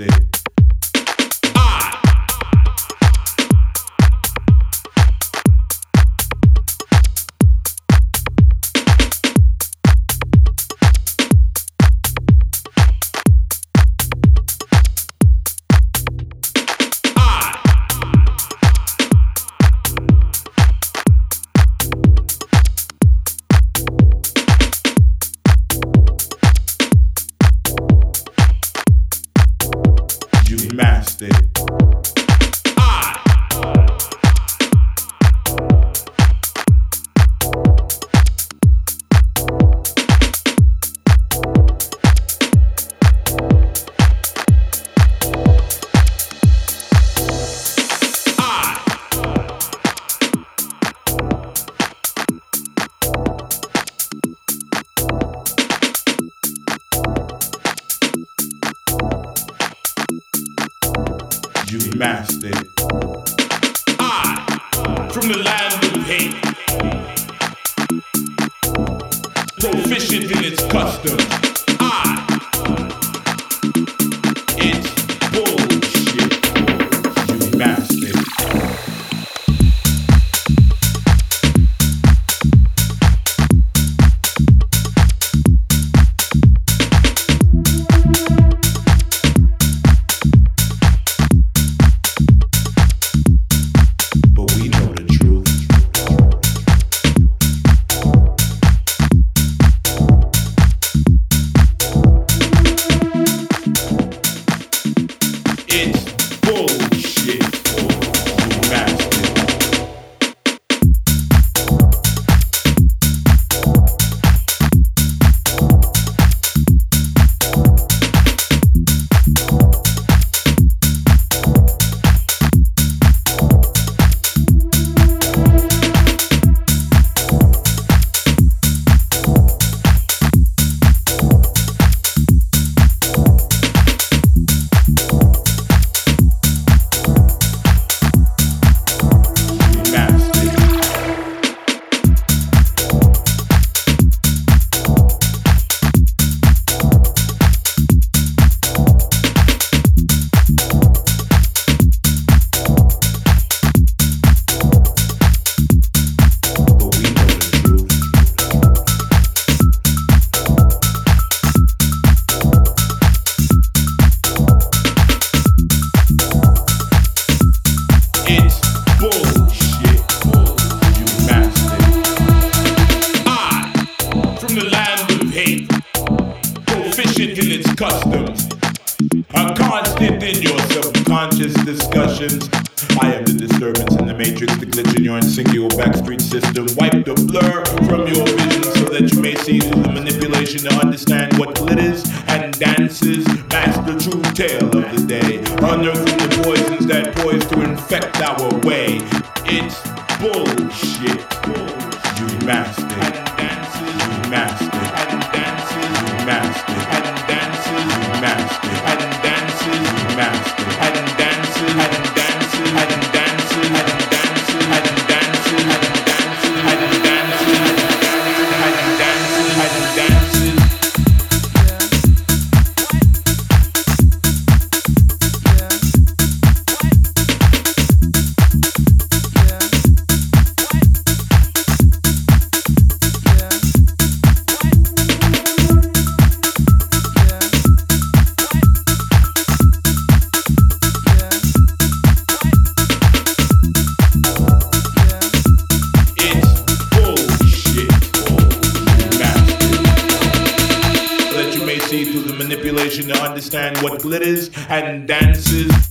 stay. mastered. I, from the land of hate, proficient in its customs. customs are constant in your subconscious discussions. I am the disturbance in the matrix, the glitch in your insignial backstreet system. Wipe the blur from your vision so that you may see through the manipulation to understand what glitters and dances. Master true tale of the day, unearthing the poisons that poise to infect our way. It's bullshit. You master. You master. You master. understand what glitters and dances.